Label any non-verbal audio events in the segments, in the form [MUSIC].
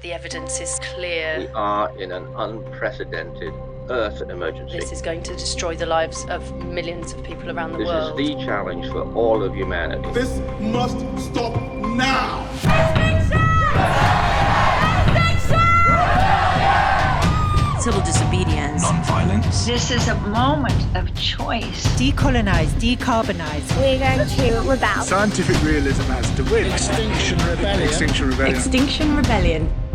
The evidence is clear. We are in an unprecedented Earth emergency. This is going to destroy the lives of millions of people around the This world. This is the challenge for all of humanity. This must stop now. civil disobedience. Non-violence. This is a moment of choice. Decolonize, decarbonize. We're going to rebel. Scientific realism has to win. Extinction Rebellion. Extinction Rebellion. Extinction Rebellion.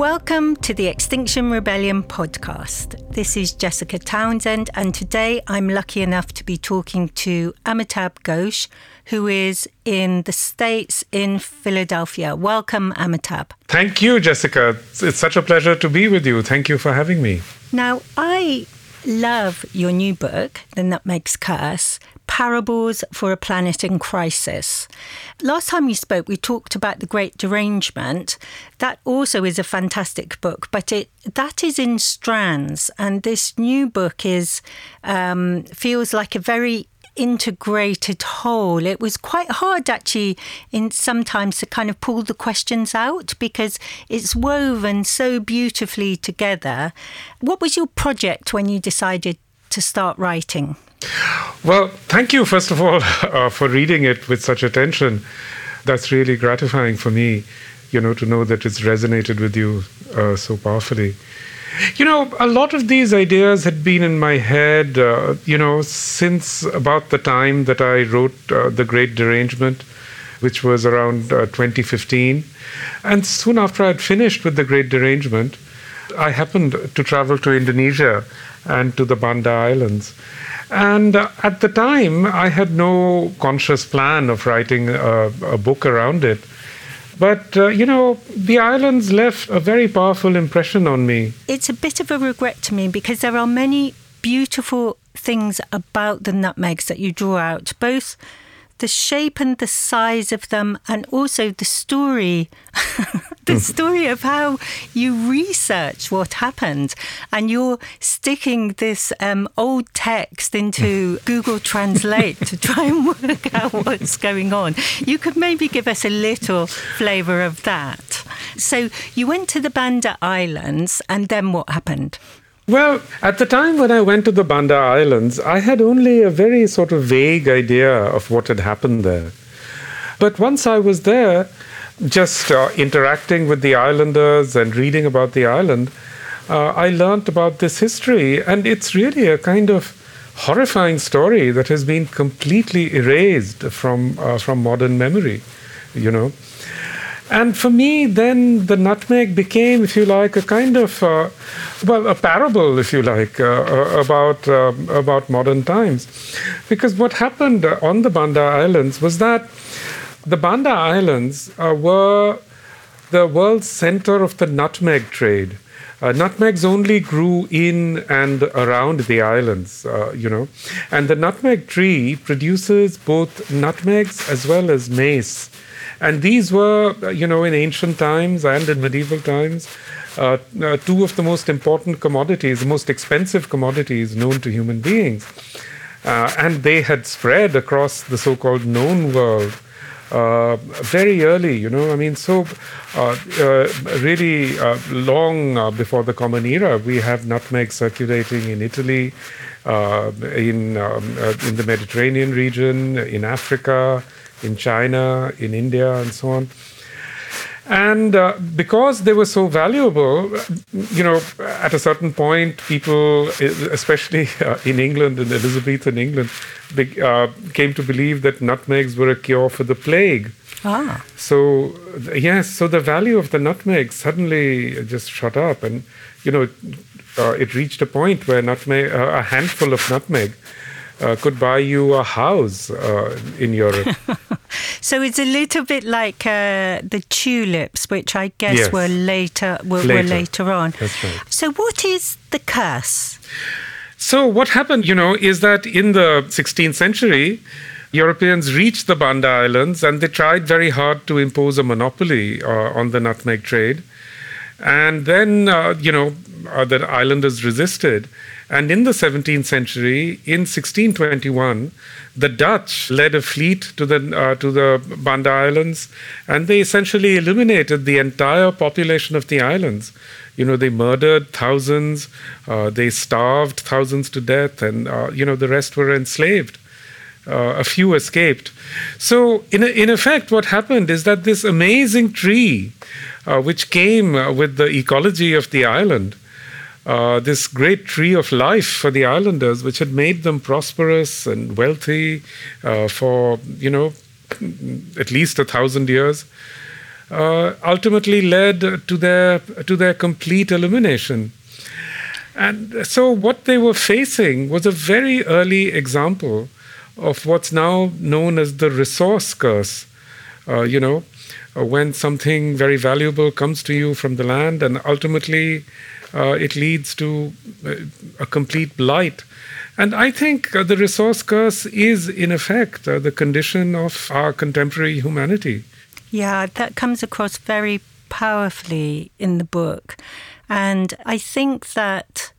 Welcome to the Extinction Rebellion podcast. This is Jessica Townsend, and today I'm lucky enough to be talking to Amitabh Ghosh, who is in the States in Philadelphia. Welcome, Amitabh. Thank you, Jessica. It's, it's such a pleasure to be with you. Thank you for having me. Now, I love your new book, The Nutmeg's Curse Parables for a Planet in Crisis. Last time we spoke, we talked about The Great Derangement. That also is a fantastic book, but it that is in strands, and this new book is um, feels like a very integrated whole. It was quite hard actually in sometimes to kind of pull the questions out because it's woven so beautifully together. What was your project when you decided to start writing? Well, thank you, first of all, [LAUGHS] uh, for reading it with such attention. That's really gratifying for me, you know, to know that it's resonated with you uh, so powerfully. You know, a lot of these ideas had been in my head, uh, you know, since about the time that I wrote uh, The Great Derangement, which was around uh, 2015. And soon after I'd finished with The Great Derangement, I happened to travel to Indonesia and to the Banda Islands. And uh, at the time, I had no conscious plan of writing a, a book around it. But, uh, you know, the islands left a very powerful impression on me. It's a bit of a regret to me because there are many beautiful things about the nutmegs that you draw out, both the shape and the size of them, and also the story, [LAUGHS] the story of how you research what happened. And you're sticking this um, old text into [LAUGHS] Google Translate to try and work out what's going on. You could maybe give us a little flavour of that. So you went to the Banda Islands, and then what happened? Well, at the time when I went to the Banda Islands, I had only a very sort of vague idea of what had happened there. But once I was there, just uh, interacting with the islanders and reading about the island, uh, I learnt about this history. And it's really a kind of horrifying story that has been completely erased from, uh, from modern memory, you know. And for me, then the nutmeg became, if you like, a kind of, uh, well, a parable, if you like, uh, about uh, about modern times, because what happened on the Banda Islands was that the Banda Islands uh, were the world's center of the nutmeg trade. Uh, nutmegs only grew in and around the islands, uh, you know, and the nutmeg tree produces both nutmegs as well as mace. And these were, you know, in ancient times and in medieval times, uh, uh, two of the most important commodities, the most expensive commodities known to human beings. Uh, and they had spread across the so called known world. Uh, very early, you know, I mean, so uh, uh, really long before the Common Era, we have nutmeg circulating in Italy, in, um, in the Mediterranean region, in Africa, in China, in India, and so on. And uh, because they were so valuable, you know, at a certain point, people, especially [LAUGHS] uh, in England, in Elizabethan England, be, uh, came to believe that nutmegs were a cure for the plague. Ah. So, yes, so the value of the nutmeg suddenly just shot up. And, you know, it reached a point where nutmeg, a handful of nutmeg uh, could buy you a house uh, in Europe. [LAUGHS] so it's a little bit like uh, the tulips, which I guess yes. were later were later. were later on. That's right. So what is the curse? So what happened, you know, is that in the 16th century. Europeans reached the Banda Islands and they tried very hard to impose a monopoly uh, on the nutmeg trade. And then, uh, you know, the islanders resisted. And in the 17th century, in 1621, the Dutch led a fleet to the uh, to the Banda Islands, and they essentially eliminated the entire population of the islands. You know, they murdered thousands, uh, they starved thousands to death, and uh, you know the rest were enslaved. Uh, a few escaped. So, in, in effect, what happened is that this amazing tree, uh, which came uh, with the ecology of the island, uh, this great tree of life for the islanders, which had made them prosperous and wealthy uh, for, you know, at least a thousand years, uh, ultimately led to their, to their complete elimination. And so, what they were facing was a very early example of what's now known as the resource curse. Uh, you know, when something very valuable comes to you from the land, and ultimately uh, it leads to uh, a complete blight. And I think uh, the resource curse is, in effect, uh, the condition of our contemporary humanity. Yeah, that comes across very powerfully in the book. And I think that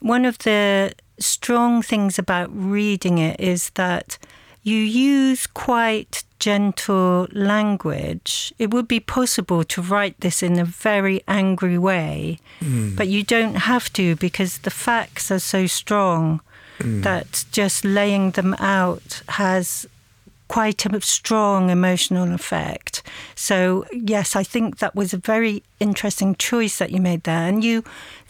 one of the strong things about reading it is that you use quite gentle language. It would be possible to write this in a very angry way, mm. but you don't have to because the facts are so strong mm. that just laying them out has quite a strong emotional effect. So, yes, I think that was a very interesting choice that you made there. And you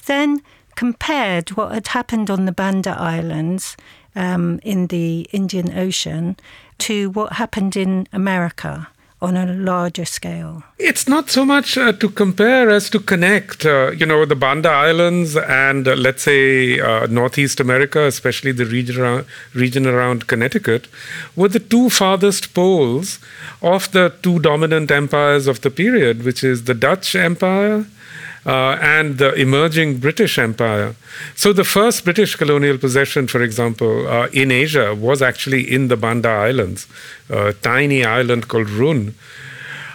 then compared what had happened on the Banda Islands um, in the Indian Ocean to what happened in America on a larger scale? It's not so much uh, to compare as to connect. Uh, you know, the Banda Islands and uh, let's say uh, Northeast America, especially the region around, region around Connecticut, were the two farthest poles of the two dominant empires of the period, which is the Dutch Empire uh, and the emerging British Empire. So, the first British colonial possession, for example, uh, in Asia was actually in the Banda Islands, a tiny island called Run.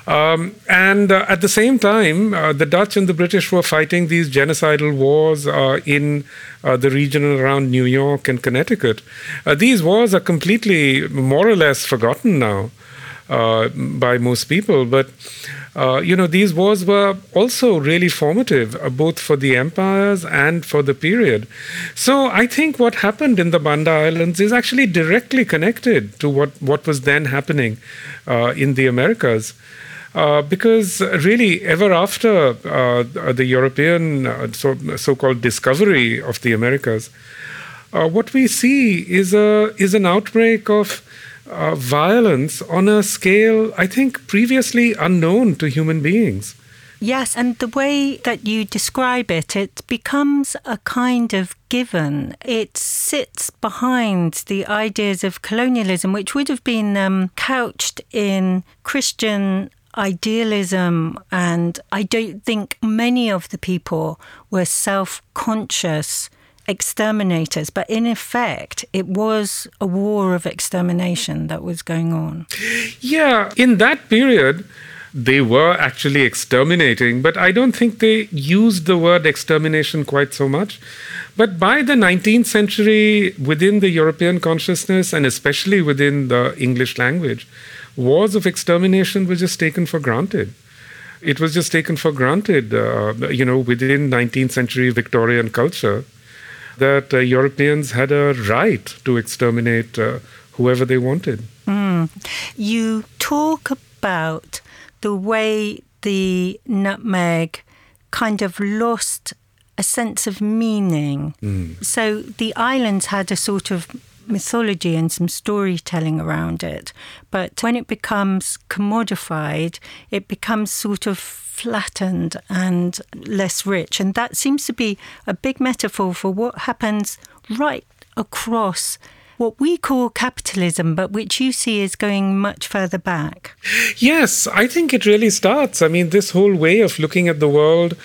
Um, and uh, at the same time, uh, the Dutch and the British were fighting these genocidal wars uh, in uh, the region around New York and Connecticut. Uh, these wars are completely, more or less, forgotten now by most people. But uh, you know, these wars were also really formative, uh, both for the empires and for the period. So I think what happened in the Banda Islands is actually directly connected to what, what was then happening uh, in the Americas. Uh, because really, ever after uh, the European so, called discovery of the Americas, what we see is a is an outbreak of uh, violence on a scale, I think, previously unknown to human beings. Yes, and the way that you describe it, it becomes a kind of given. It sits behind the ideas of colonialism, which would have been um, couched in Christian idealism. And I don't think many of the people were self conscious exterminators, but in effect, it was a war of extermination that was going on. Yeah, in that period, they were actually exterminating, but I don't think they used the word extermination quite so much. But by the 19th century, within the European consciousness and especially within the English language, wars of extermination were just taken for granted. It was just taken for granted, uh, you know, within 19th century Victorian culture that uh, Europeans had a right to exterminate uh, whoever they wanted. Mm. You talk about the way the nutmeg kind of lost a sense of meaning. Mm. So the islands had a sort of mythology and some storytelling around it. But when it becomes commodified, it becomes sort of flattened and less rich. And that seems to be a big metaphor for what happens right across what we call capitalism, but which you see is going much further back. Yes, I think it really starts. I mean, this whole way of looking at the world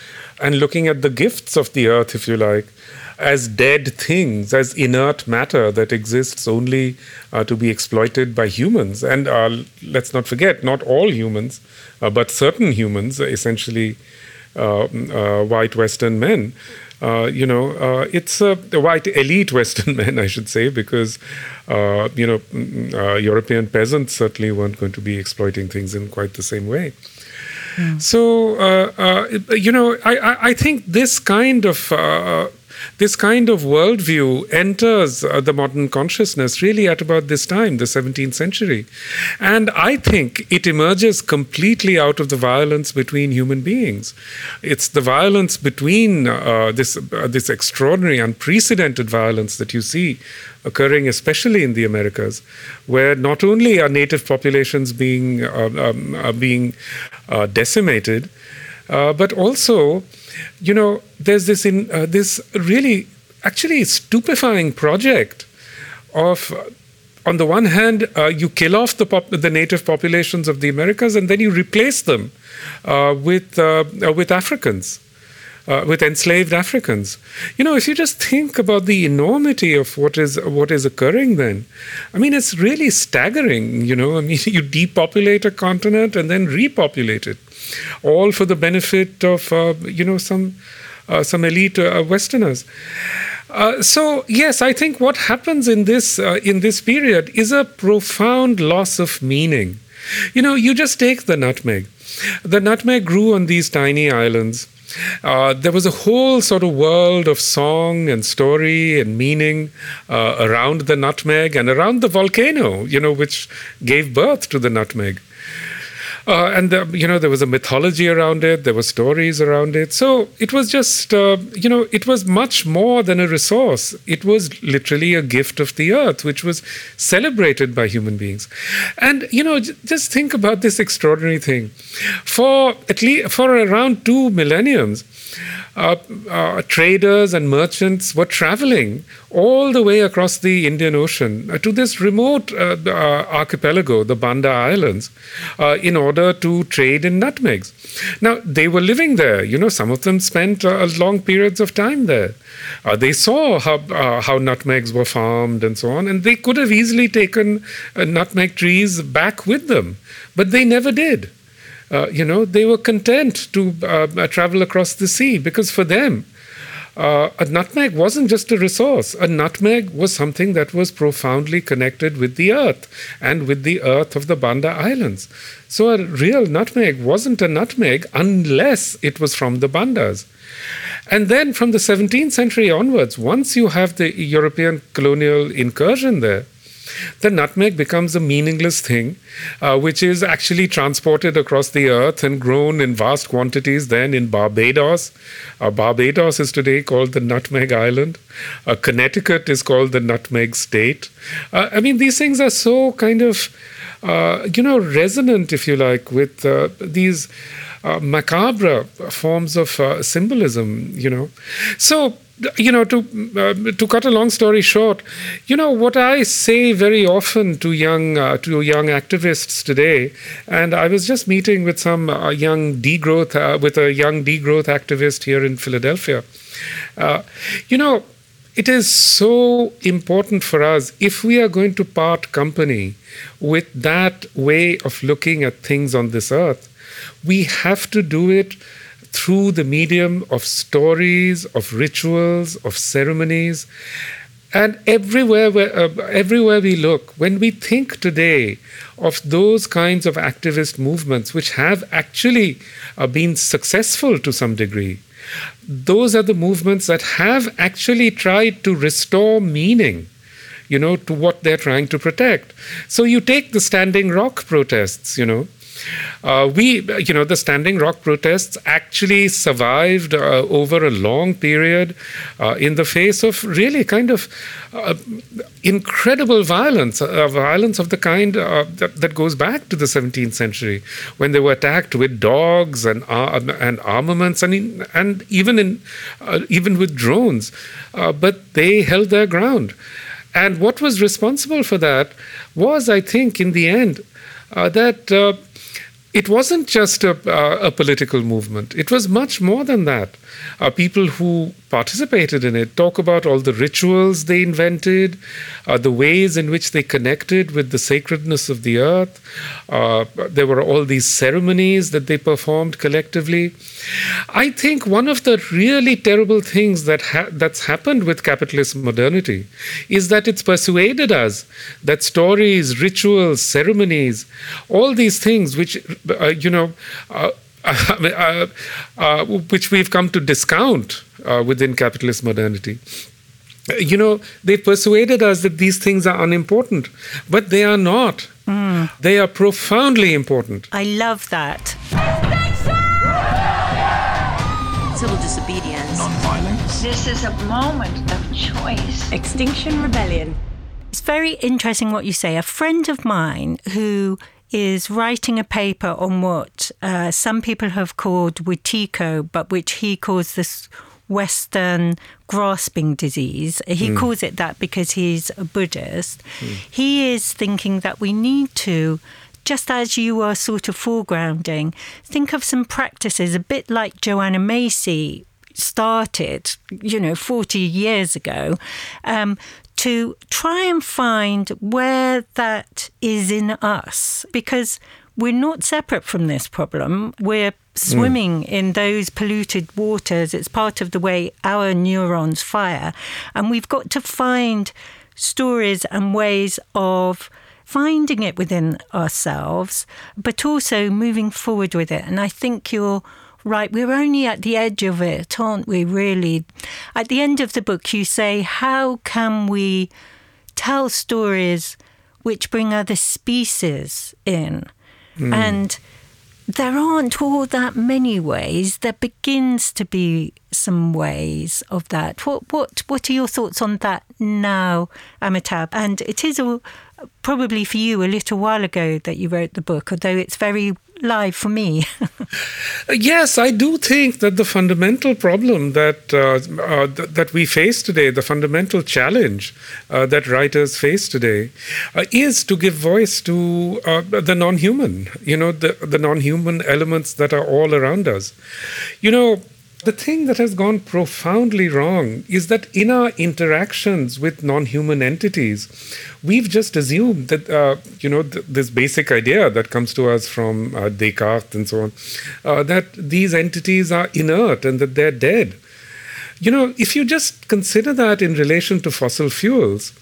and looking at the gifts of the earth, if you like, as dead things, as inert matter that exists only uh, to be exploited by humans. And uh, let's not forget, not all humans, uh, but certain humans essentially uh, uh, white Western men. Uh, you know, uh, it's uh, white elite [LAUGHS] Western men, I should say, because, uh, you know, mm, uh, European peasants certainly weren't going to be exploiting things in quite the same way. So, uh, uh, you know, I, I, I think this kind of uh, this kind of worldview enters uh, the modern consciousness really at about this time, the 17th century. And I think it emerges completely out of the violence between human beings. It's the violence between uh, this, uh, this extraordinary, unprecedented violence that you see occurring especially in the Americas, where not only are native populations being, uh, um, are being uh, decimated, uh, but also you know, there's this in uh, this really actually stupefying project of. Uh, on the one hand, uh, you kill off the, pop- the native populations of the Americas, and then you replace them uh, with uh, uh, with Africans, with enslaved Africans. You know, if you just think about the enormity of what is what is occurring, then, I mean, it's really staggering. You know, I mean, [LAUGHS] you depopulate a continent and then repopulate it all for the benefit of uh, you know some uh, some elite uh, Westerners. Uh, so yes, I think what happens in this uh, in this period is a profound loss of meaning. You know, you just take the nutmeg. The nutmeg grew on these tiny islands. Uh, there was a whole sort of world of song and story and meaning uh, around the nutmeg and around the volcano, you know, which gave birth to the nutmeg. Uh, and the, you know there was a mythology around it. There were stories around it. So it was just uh, you know it was much more than a resource. It was literally a gift of the earth which was celebrated by human beings. And you know j- just think about this extraordinary thing. For at least for around two millenniums uh, uh, traders and merchants were traveling all the way across the Indian Ocean uh, to this remote uh, uh, archipelago, the Banda Islands, in order to trade in nutmegs. Now, they were living there. You know, some of them spent long periods of time there. they saw how, how nutmegs were farmed and so on, and they could have easily taken nutmeg trees back with them, but they never did. Uh, you know, they were content to uh, travel across the sea because for them, uh, a nutmeg wasn't just a resource. A nutmeg was something that was profoundly connected with the earth and with the earth of the Banda Islands. So a real nutmeg wasn't a nutmeg unless it was from the Bandas. And then from the 17th century onwards, once you have the European colonial incursion there, the nutmeg becomes a meaningless thing, uh, which is actually transported across the earth and grown in vast quantities then in Barbados. Uh, Barbados is today called the Nutmeg Island. Uh, Connecticut is called the Nutmeg State. Uh, I mean, these things are so kind of, uh, you know, resonant, if you like, with uh, these. macabre forms of symbolism, you know. So, you know, to uh, to cut a long story short, you know what I say very often to young uh, to young activists today, and I was just meeting with some uh, young degrowth uh, with a young degrowth activist here in Philadelphia. Uh, you know, it is so important for us if we are going to part company with that way of looking at things on this earth, we have to do it through the medium of stories, of rituals, of ceremonies. And everywhere, where, uh, everywhere we look, when we think today of those kinds of activist movements which have actually uh, been successful to some degree, those are the movements that have actually tried to restore meaning you know to what they're trying to protect so you take the standing rock protests you know uh, we, you know, the Standing Rock protests actually survived uh, over a long period uh, in the face of really kind of uh, incredible violence, uh, violence of the kind uh, that, that, goes back to the 17th century when they were attacked with dogs and and armaments and and even in even with drones, but they held their ground. And what was responsible for that was, I think, in the end, that it wasn't just a, uh, a political movement, it was much more than that. Uh, people who participated in it talk about all the rituals they invented, uh, the ways in which they connected with the sacredness of the earth. Uh, there were all these ceremonies that they performed collectively. I think one of the really terrible things that ha- that's happened with capitalist modernity is that it's persuaded us that stories, rituals, ceremonies, all these things which uh, you know. Uh, uh, uh, which we've come to discount uh, within capitalist modernity. You know, they persuaded us that these things are unimportant, but they are not. Mm. They are profoundly important. I love that. Civil disobedience. Non-violence. This is a moment of choice. Extinction Rebellion. It's very interesting what you say. A friend of mine who is writing a paper on what uh, some people have called Wetiko, but which he calls this Western grasping disease. He mm. calls it that because he's a Buddhist. Mm. He is thinking that we need to just as you are sort of foregrounding, think of some practices a bit like Joanna Macy started, you know, 40 years ago, um, to try and find where that is in us because we're not separate from this problem. We're swimming mm. in those polluted waters. It's part of the way our neurons fire. And we've got to find stories and ways of finding it within ourselves, but also moving forward with it. And I think you're right. We're only at the edge of it, aren't we, really? At the end of the book, you say, How can we tell stories which bring other species in? Mm. And there aren't all that many ways. There begins to be some ways of that. What what what are your thoughts on that now, Amitabh? And it is a, probably for you a little while ago that you wrote the book, although it's very live for me. [LAUGHS] yes, I do think that the fundamental problem that uh, uh, th- that we face today, the fundamental challenge uh, that writers face today, uh, is to give voice to uh, the non-human. You know, the the non-human elements that are all around us. You know, the thing that has gone profoundly wrong is that in our interactions with non human entities, we've just assumed that, uh, you know, th- this basic idea that comes to us from uh, Descartes and so on, uh, that these entities are inert and that they're dead. You know, if you just consider that in relation to fossil fuels,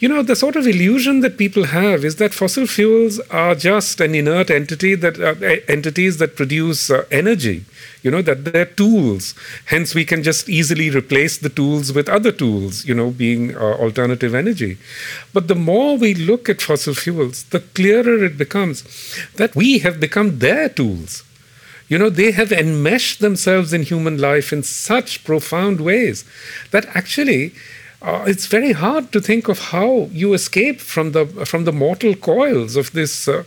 you know, the sort of illusion that people have is that fossil fuels are just an inert entity that uh, entities that produce uh, energy. You know that they're tools. Hence we can just easily replace the tools with other tools you know being uh, alternative energy. But the more we look at fossil fuels the clearer it becomes that we have become their tools. You know they have enmeshed themselves in human life in such profound ways that actually uh, it's very hard to think of how you escape from the from the mortal coils of this uh,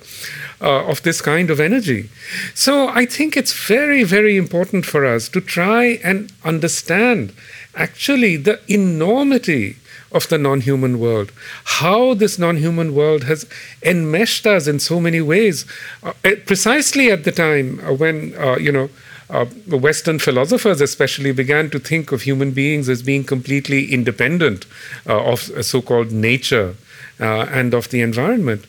uh, of this kind of energy. So I think it's very very important for us to try and understand actually the enormity of the non-human world how this non-human world has enmeshed us in so many ways uh, precisely at the time when uh, you know uh, Western philosophers, especially, began to think of human beings as being completely independent uh, of so called nature uh, and of the environment.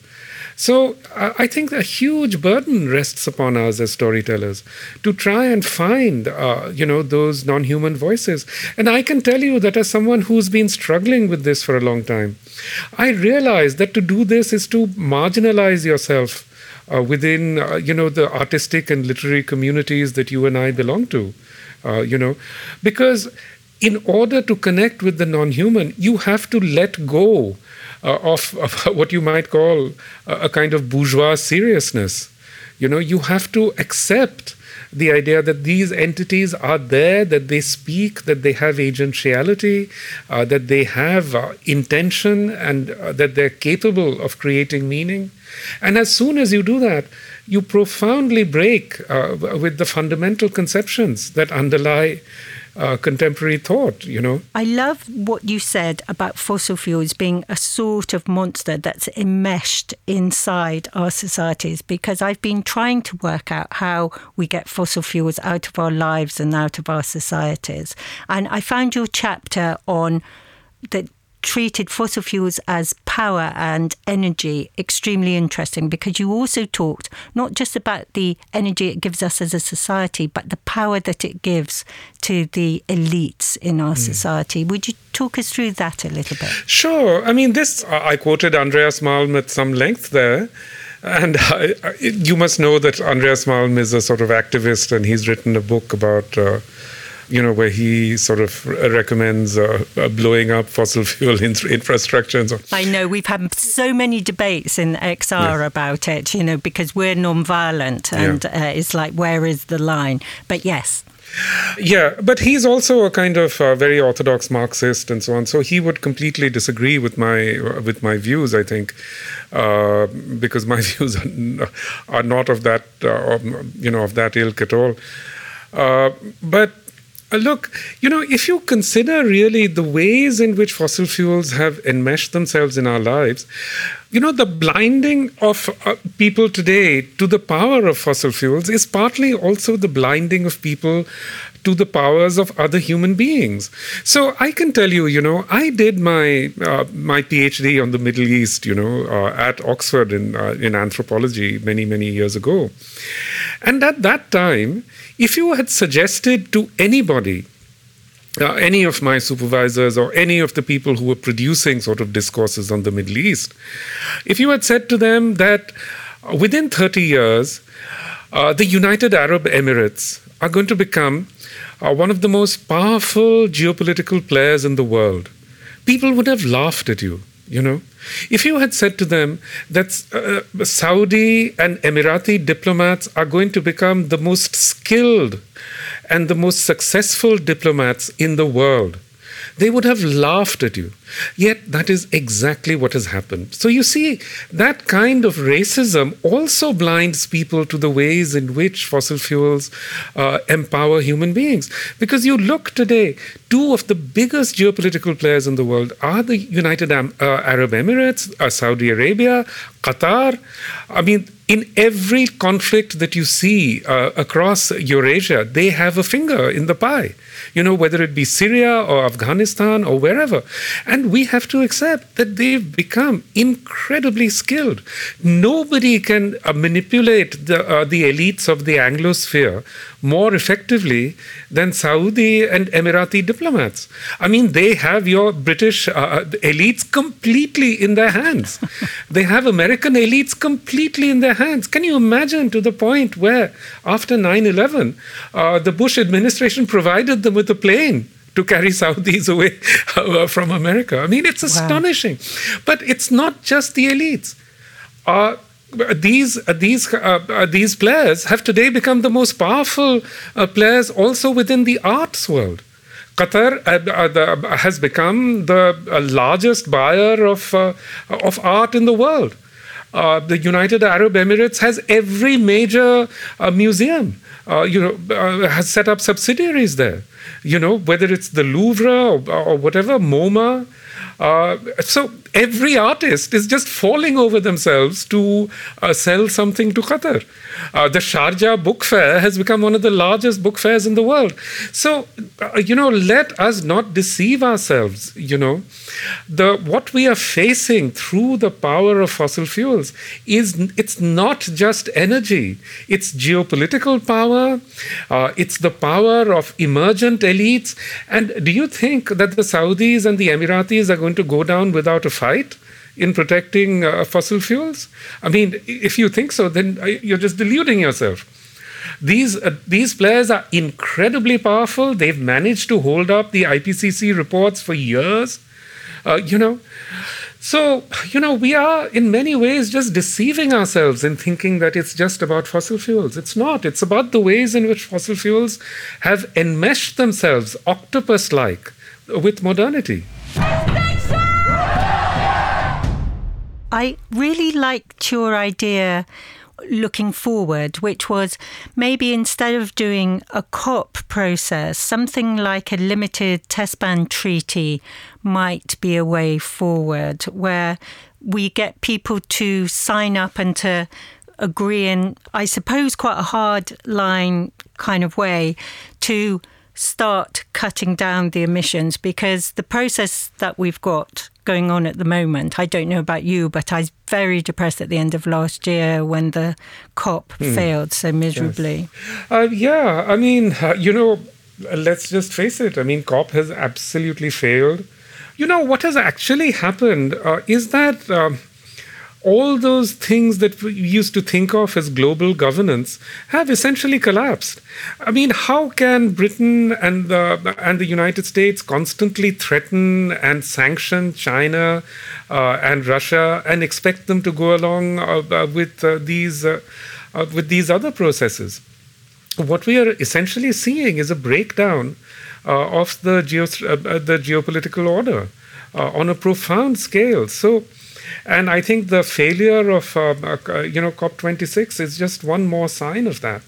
So uh, I think a huge burden rests upon us as storytellers to try and find, uh, you know, those non-human voices. And I can tell you that as someone who's been struggling with this for a long time, I realize that to do this is to marginalize yourself within uh, you know the artistic and literary communities that you and I belong to. Uh, you know, because in order to connect with the non-human, you have to let go uh, of, [LAUGHS] of, what you might call a, a kind of bourgeois seriousness. You know, you have to accept the idea that these entities are there, that they speak, that they have agentiality, uh, that they have uh, intention, and uh, that they're capable of creating meaning. And as soon as you do that, you profoundly break uh, with the fundamental conceptions that underlie uh, contemporary thought, you know. I love what you said about fossil fuels being a sort of monster that's enmeshed inside our societies because I've been trying to work out how we get fossil fuels out of our lives and out of our societies. And I found your chapter on that treated fossil fuels as power and energy extremely interesting because you also talked not just about the energy it gives us as a society, but the power that it gives to the elites in our mm. society. Would you talk us through that a little bit? Sure. I mean, this, I quoted Andreas Malm at some length there. And I, I, you must know that Andreas Malm is a sort of activist, and he's written a book about uh, you know, where he sort of recommends uh, uh, blowing up fossil [LAUGHS] fuel infrastructure and so. on. I know we've had so many debates in XR yes. about it, you know, because we're non-violent, and yeah. uh, it's like where is the line? But yes. Yeah, but he's also a kind of uh, very orthodox Marxist and so on. So he would completely disagree with my uh, with my views. I think uh, because my [LAUGHS] views are, are not of that uh, you know of that ilk at all. Uh, but look, you know, if you consider really the ways in which fossil fuels have enmeshed themselves in our lives, you know, the blinding of uh, people today to the power of fossil fuels is partly also the blinding of people to the powers of other human beings. So I can tell you, you know, I did my uh, my PhD on the Middle East, you know, uh, at Oxford in uh, in anthropology many many years ago, and at that time, if you had suggested to anybody uh, any of my supervisors or any of the people who were producing sort of discourses on the Middle East, if you had said to them that within 30 years, uh, the United Arab Emirates are going to become uh, one of the most powerful geopolitical players in the world, people would have laughed at you, you know. If you had said to them that uh, Saudi and Emirati diplomats are going to become the most skilled and the most successful diplomats in the world, they would have laughed at you. Yet that is exactly what has happened. So you see, that kind of racism also blinds people to the ways in which fossil fuels uh, empower human beings. Because you look today, two of the biggest geopolitical players in the world are the United Am- uh, Arab Emirates, uh, Saudi Arabia, Qatar. I mean, in every conflict that you see uh, across Eurasia, they have a finger in the pie, you know, whether it be Syria or Afghanistan or wherever. And we have to accept that they've become incredibly skilled. Nobody can uh, manipulate the, uh, the elites of the Anglosphere more effectively than Saudi and Emirati diplomats. I mean, they have your British uh, uh elites completely in their hands. [LAUGHS] they have American elites completely in their hands. Can you imagine to the point where, after 9 11, uh, the Bush administration provided them with a plane? To carry Saudis away uh, from America. I mean, it's astonishing. Wow. But it's not just the elites. Uh, these uh, these uh, uh, these players have today become the most powerful uh, players also within the arts world. Qatar uh, the, has become the largest buyer of of art in the world. the United Arab Emirates has every major museum. you know, has set up subsidiaries there. You know, whether it's the Louvre or, or whatever, MoMA. Uh, so every artist is just falling over themselves to uh, sell something to Qatar. Uh, the Sharjah Book Fair has become one of the largest book fairs in the world. So, uh, you know, let us not deceive ourselves. You know, the what we are facing through the power of fossil fuels is it's not just energy; it's geopolitical power. Uh, it's the power of emergent elites. And do you think that the Saudis and the Emiratis are going to go down without a in protecting uh, fossil fuels? I mean, if you think so, then uh, you're just deluding yourself. These, uh, these players are incredibly powerful. They've managed to hold up the IPCC reports for years. Uh, you know, so, you know, we are in many ways just deceiving ourselves in thinking that it's just about fossil fuels. It's not. It's about the ways in which fossil fuels have enmeshed themselves, octopus like, with modernity. I really liked your idea looking forward, which was maybe instead of doing a COP process, something like a limited test ban treaty might be a way forward where we get people to sign up and to agree in, I suppose, quite a hard line kind of way to start cutting down the emissions because the process that we've got going on at the moment, I don't know about you, but I was very depressed at the end of last year when the COP failed so miserably. Uh, yeah, I mean, uh, you know, let's just face it. I mean, COP has absolutely failed. You know, what has actually happened uh, is that. Um, all those things that we used to think of as global governance have essentially collapsed. I mean, how can Britain and the and the United States constantly threaten and sanction China uh, and Russia and expect them to go along uh, uh, with uh, these uh, uh, with these other processes? What we are essentially seeing is a breakdown of the geo- the geopolitical order on a profound scale. So. And I think the failure of uh, uh, you know COP26 is just one more sign of that.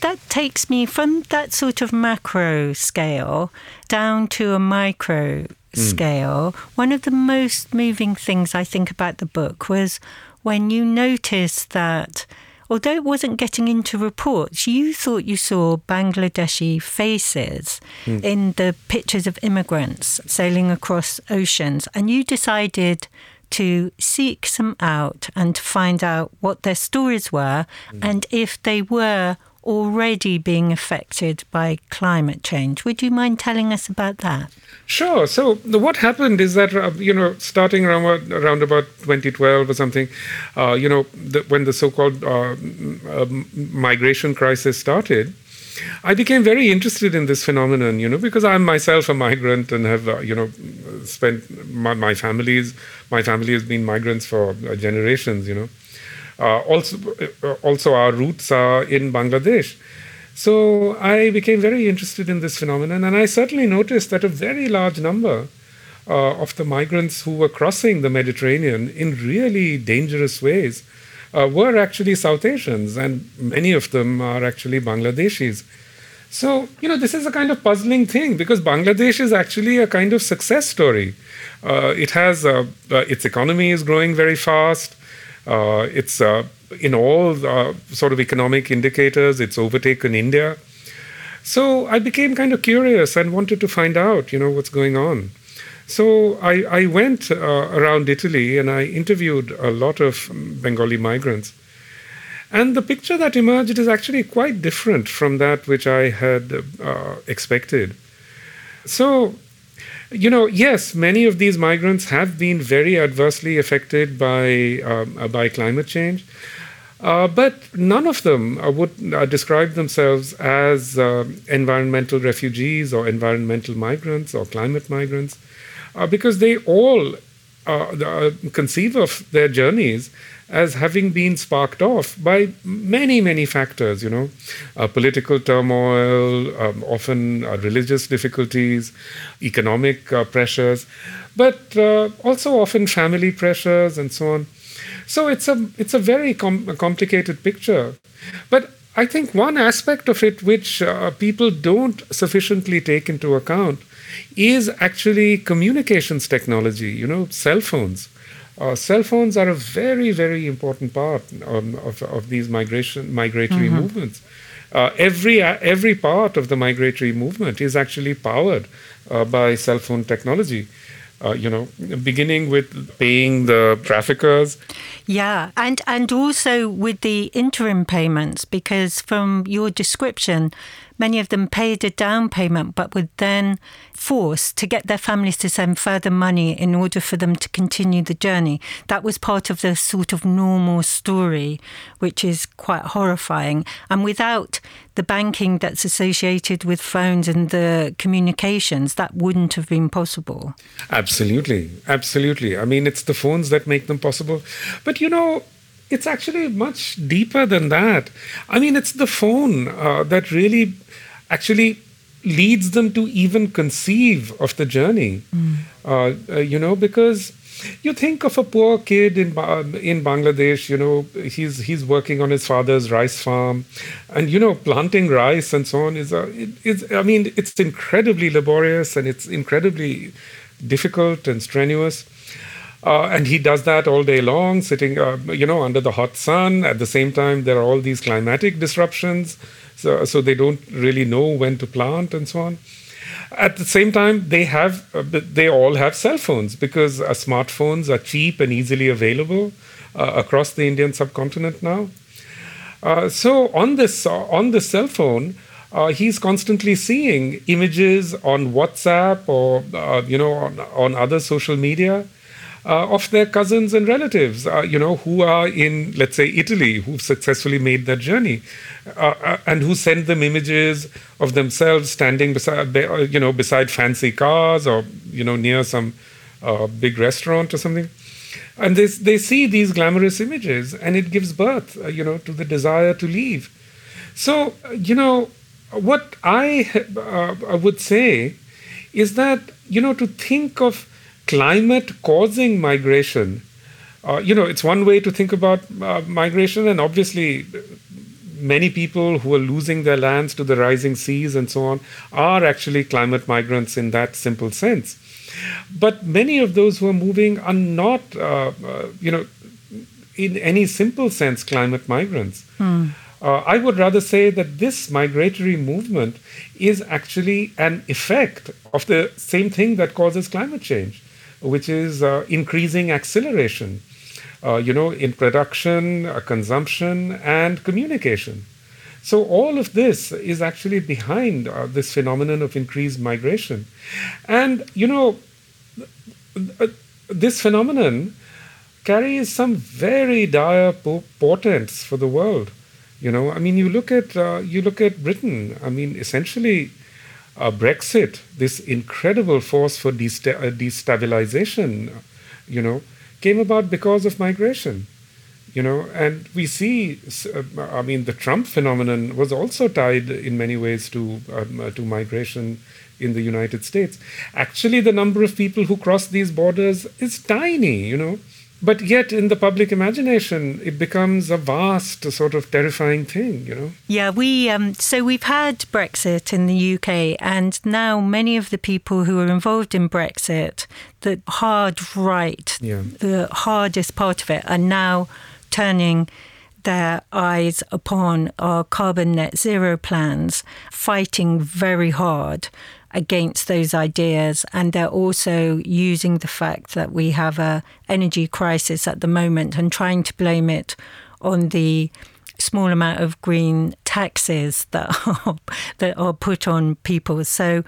That takes me from that sort of macro scale down to a micro scale. One of the most moving things I think about the book was when you noticed that although it wasn't getting into reports, you thought you saw Bangladeshi faces in the pictures of immigrants sailing across oceans, and you decided to seek some out and to find out what their stories were and if they were already being affected by climate change. Would you mind telling us about that? Sure. So what happened is that uh, you know, starting around around about 2012 or something, uh, you know, the, when the so-called uh, uh, migration crisis started, I became very interested in this phenomenon. You know, because I'm myself a migrant and have uh, you know spent my, my family's my family has been migrants for uh, generations. You know, uh, also uh, also our roots are in Bangladesh. So I became very interested in this phenomenon, and I certainly noticed that a very large number uh, of the migrants who were crossing the Mediterranean in really dangerous ways uh, were actually South Asians, and many of them are actually Bangladeshis. So, you know, this is a kind of puzzling thing because Bangladesh is actually a kind of success story. Uh, it has, uh, uh, its economy is growing very fast. Uh, it's uh, in all sort of economic indicators, it's overtaken India. So I became kind of curious and wanted to find out, you know, what's going on. So I, I went uh, around Italy and I interviewed a lot of Bengali migrants. And the picture that emerged is actually quite different from that which I had uh, expected. So, you know, yes, many of these migrants have been very adversely affected by, um, uh, by climate change. Uh, but none of them uh, would uh, describe themselves as um environmental refugees or environmental migrants or climate migrants, uh, because they all uh, uh, conceive of their journeys as having been sparked off by many, many factors, you know, uh, political turmoil, um, often uh, religious difficulties, economic uh, pressures, but uh, also often family pressures and so on. So it's a it's a very com- complicated picture, but I think one aspect of it which uh, people don't sufficiently take into account is actually communications technology. You know, cell phones. Uh, cell phones are a very very important part um, of of these migration migratory movements. Uh, every every part of the migratory movement is actually powered uh, by cell phone technology. Uh, you know, beginning with paying the traffickers, Yeah, and and also with the interim payments, because from your description, many of them paid a down payment, but were then forced to get their families to send further money in order for them to continue the journey. That was part of the sort of normal story, which is quite horrifying. And without the banking that's associated with phones and the communications, that wouldn't have been possible. Absolutely, absolutely. I mean, it's the phones that make them possible. But you know, it's actually much deeper than that. I mean, it's the phone uh, that really actually leads them to even conceive of the journey. Uh, uh, you know, because you think of a poor kid in in Bangladesh. You know, he's he's working on his father's rice farm, and you know, planting rice and so on is a it's I mean, it's incredibly laborious and it's incredibly difficult and strenuous. Uh, and he does that all day long, sitting, uh, you know, under the hot sun. At the same time, there are all these climatic disruptions, so, so they don't really know when to plant and so on. At the same time, they have, uh, they all have cell phones because uh, smartphones are cheap and easily available uh, across the Indian subcontinent now. Uh, so on this on the cell phone, he's constantly seeing images on WhatsApp or you know on, on other social media uh, of their cousins and relatives, uh, you know, who are in, let's say, Italy, who've successfully made that journey, uh, uh and who send them images of themselves standing beside, uh, you know, beside fancy cars or you know near some uh, big restaurant or something, and they they see these glamorous images, and it gives birth, you know, to the desire to leave. So, you know, what I would say is that you know to think of climate causing migration. Uh, you know, it's one way to think about uh, migration, and obviously, many people who are losing their lands to the rising seas and so on are actually climate migrants in that simple sense. But many of those who are moving are not, uh, uh you know, in any simple sense, climate migrants. Hmm. Uh, I would rather say that this migratory movement is actually an effect of the same thing that causes climate change which is uh, increasing acceleration, uh, you know, in production, uh, consumption, and communication. So all of this is actually behind uh, this phenomenon of increased migration, and you know, this phenomenon carries some very dire portents for the world. You know, I mean, you look at uh, you look at Britain. I mean, essentially uh, Brexit, this incredible force for uh, destabilization, you know, came about because of migration. You know, and we see, uh, I mean, the Trump phenomenon was also tied in many ways to um, uh, to migration in the United States. Actually, the number of people who cross these borders is tiny. You know, but yet in the public imagination it becomes a vast sort of terrifying thing you know yeah we um, so we've had brexit in the uk and now many of the people who are involved in brexit the hard right yeah. the hardest part of it are now turning their eyes upon our carbon net zero plans, fighting very hard against those ideas and they're also using the fact that we have a energy crisis at the moment and trying to blame it on the small amount of green taxes that [LAUGHS] are, that are put on people. So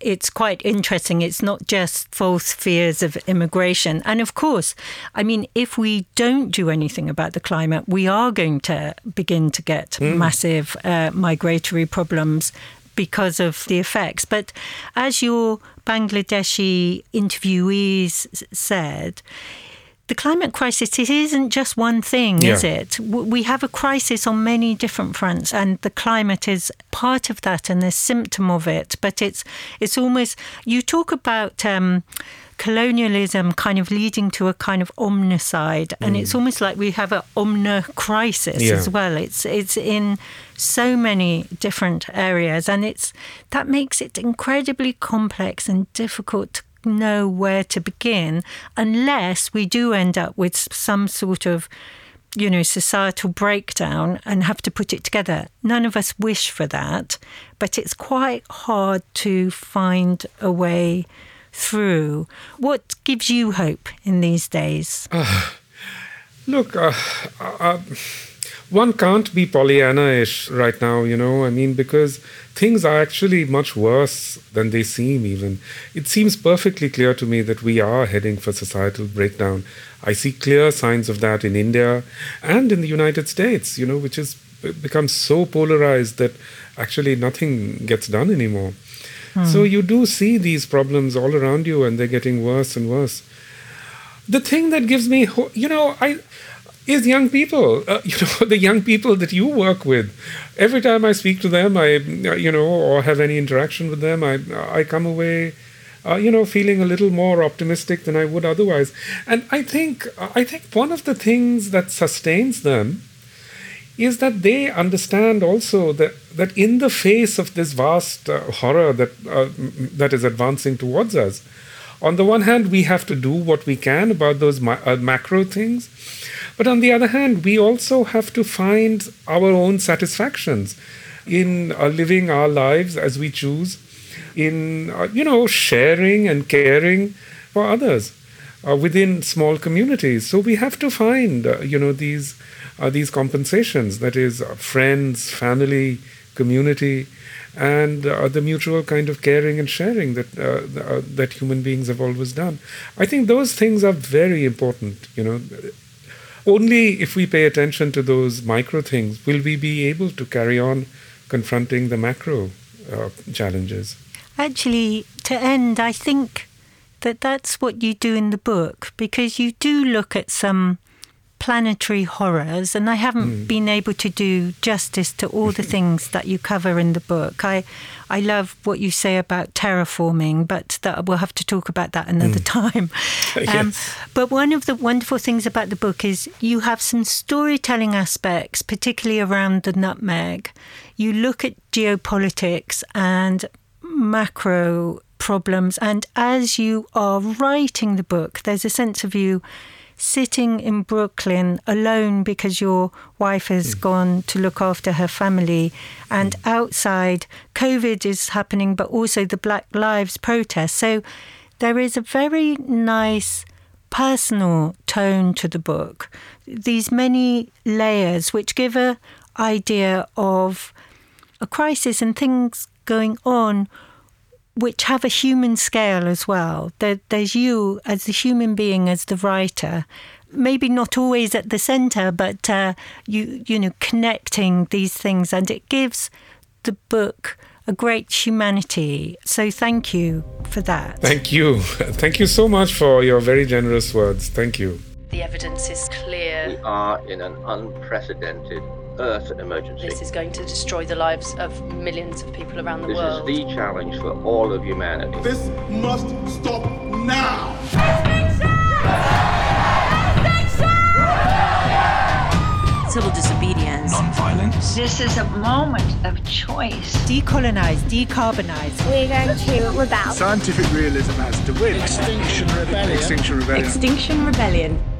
it's quite interesting. It's not just false fears of immigration. And of course, I mean, if we don't do anything about the climate, we are going to begin to get mm. massive uh, migratory problems because of the effects. But as your Bangladeshi interviewees said, the climate crisis it isn't just one thing yeah. is it we have a crisis on many different fronts and the climate is part of that and a symptom of it but it's it's almost you talk about um, colonialism kind of leading to a kind of omnicide and mm. it's almost like we have an omni crisis yeah. as well it's it's in so many different areas and it's that makes it incredibly complex and difficult to know where to begin unless we do end up with some sort of you know societal breakdown and have to put it together none of us wish for that but it's quite hard to find a way through. What gives you hope in these days? [SIGHS] Uh, look, uh, uh, one can't be Pollyanna-ish right now, you know. I mean, because things are actually much worse than they seem. Even it seems perfectly clear to me that we are heading for societal breakdown. I see clear signs of that in India and in the United States, you know, which has become so polarized that actually nothing gets done anymore. So you do see these problems all around you, and they're getting worse and worse. The thing that gives me, ho- you know, I is young people. Uh, [LAUGHS] you know, the young people that you work with. Every time I speak to them, I, you know, or have any interaction with them, I, I come away uh, you know, feeling a little more optimistic than I would otherwise. And I think I think one of the things that sustains them is that they understand also that that in the face of this vast uh, horror that uh, that is advancing towards us, on the one hand we have to do what we can about those ma- uh, macro things, but on the other hand we also have to find our own satisfactions in uh, living our lives as we choose in uh, you know sharing and caring for others uh, within small communities. So we have to find you know these uh, these compensations that is uh, friends, family, community, and uh, the mutual kind of caring and sharing that uh, that human beings have always done. I think those things are very important. You know. Only if we pay attention to those micro things will we be able to carry on confronting the macro challenges. Actually, to end, I think that that's what you do in the book because you do look at some planetary horrors, and I haven't mm. been able to do justice to all the [LAUGHS] things that you cover in the book. I, I love what you say about terraforming, but that we'll have to talk about that another mm. [LAUGHS] time. [LAUGHS] Um, yes. But one of the wonderful things about the book is you have some storytelling aspects, particularly around the nutmeg. You look at geopolitics and macro problems. And as you are writing the book, there's a sense of you sitting in Brooklyn alone because your wife has mm. gone to look after her family, and mm. outside COVID is happening, but also the Black Lives protest. So there is a very nice personal tone to the book. These many layers which give a idea of a crisis and things going on which have a human scale as well. There, there's you as the human being, as the writer, maybe not always at the centre, but uh, you you know connecting these things, and it gives the book a great humanity. So thank you for that. Thank you, [LAUGHS] thank you so much for your very generous words. Thank you. The evidence is clear. We are in an unprecedented Earth emergency. This is going to destroy the lives of millions of people around the this world. This is the challenge for all of humanity. This must stop now! Civil disobedience. Non-violence. This is a moment of choice. Decolonize, decarbonize. We're going to rebel. Scientific realism has to win. Extinction Rebellion. Extinction Rebellion. Extinction Rebellion.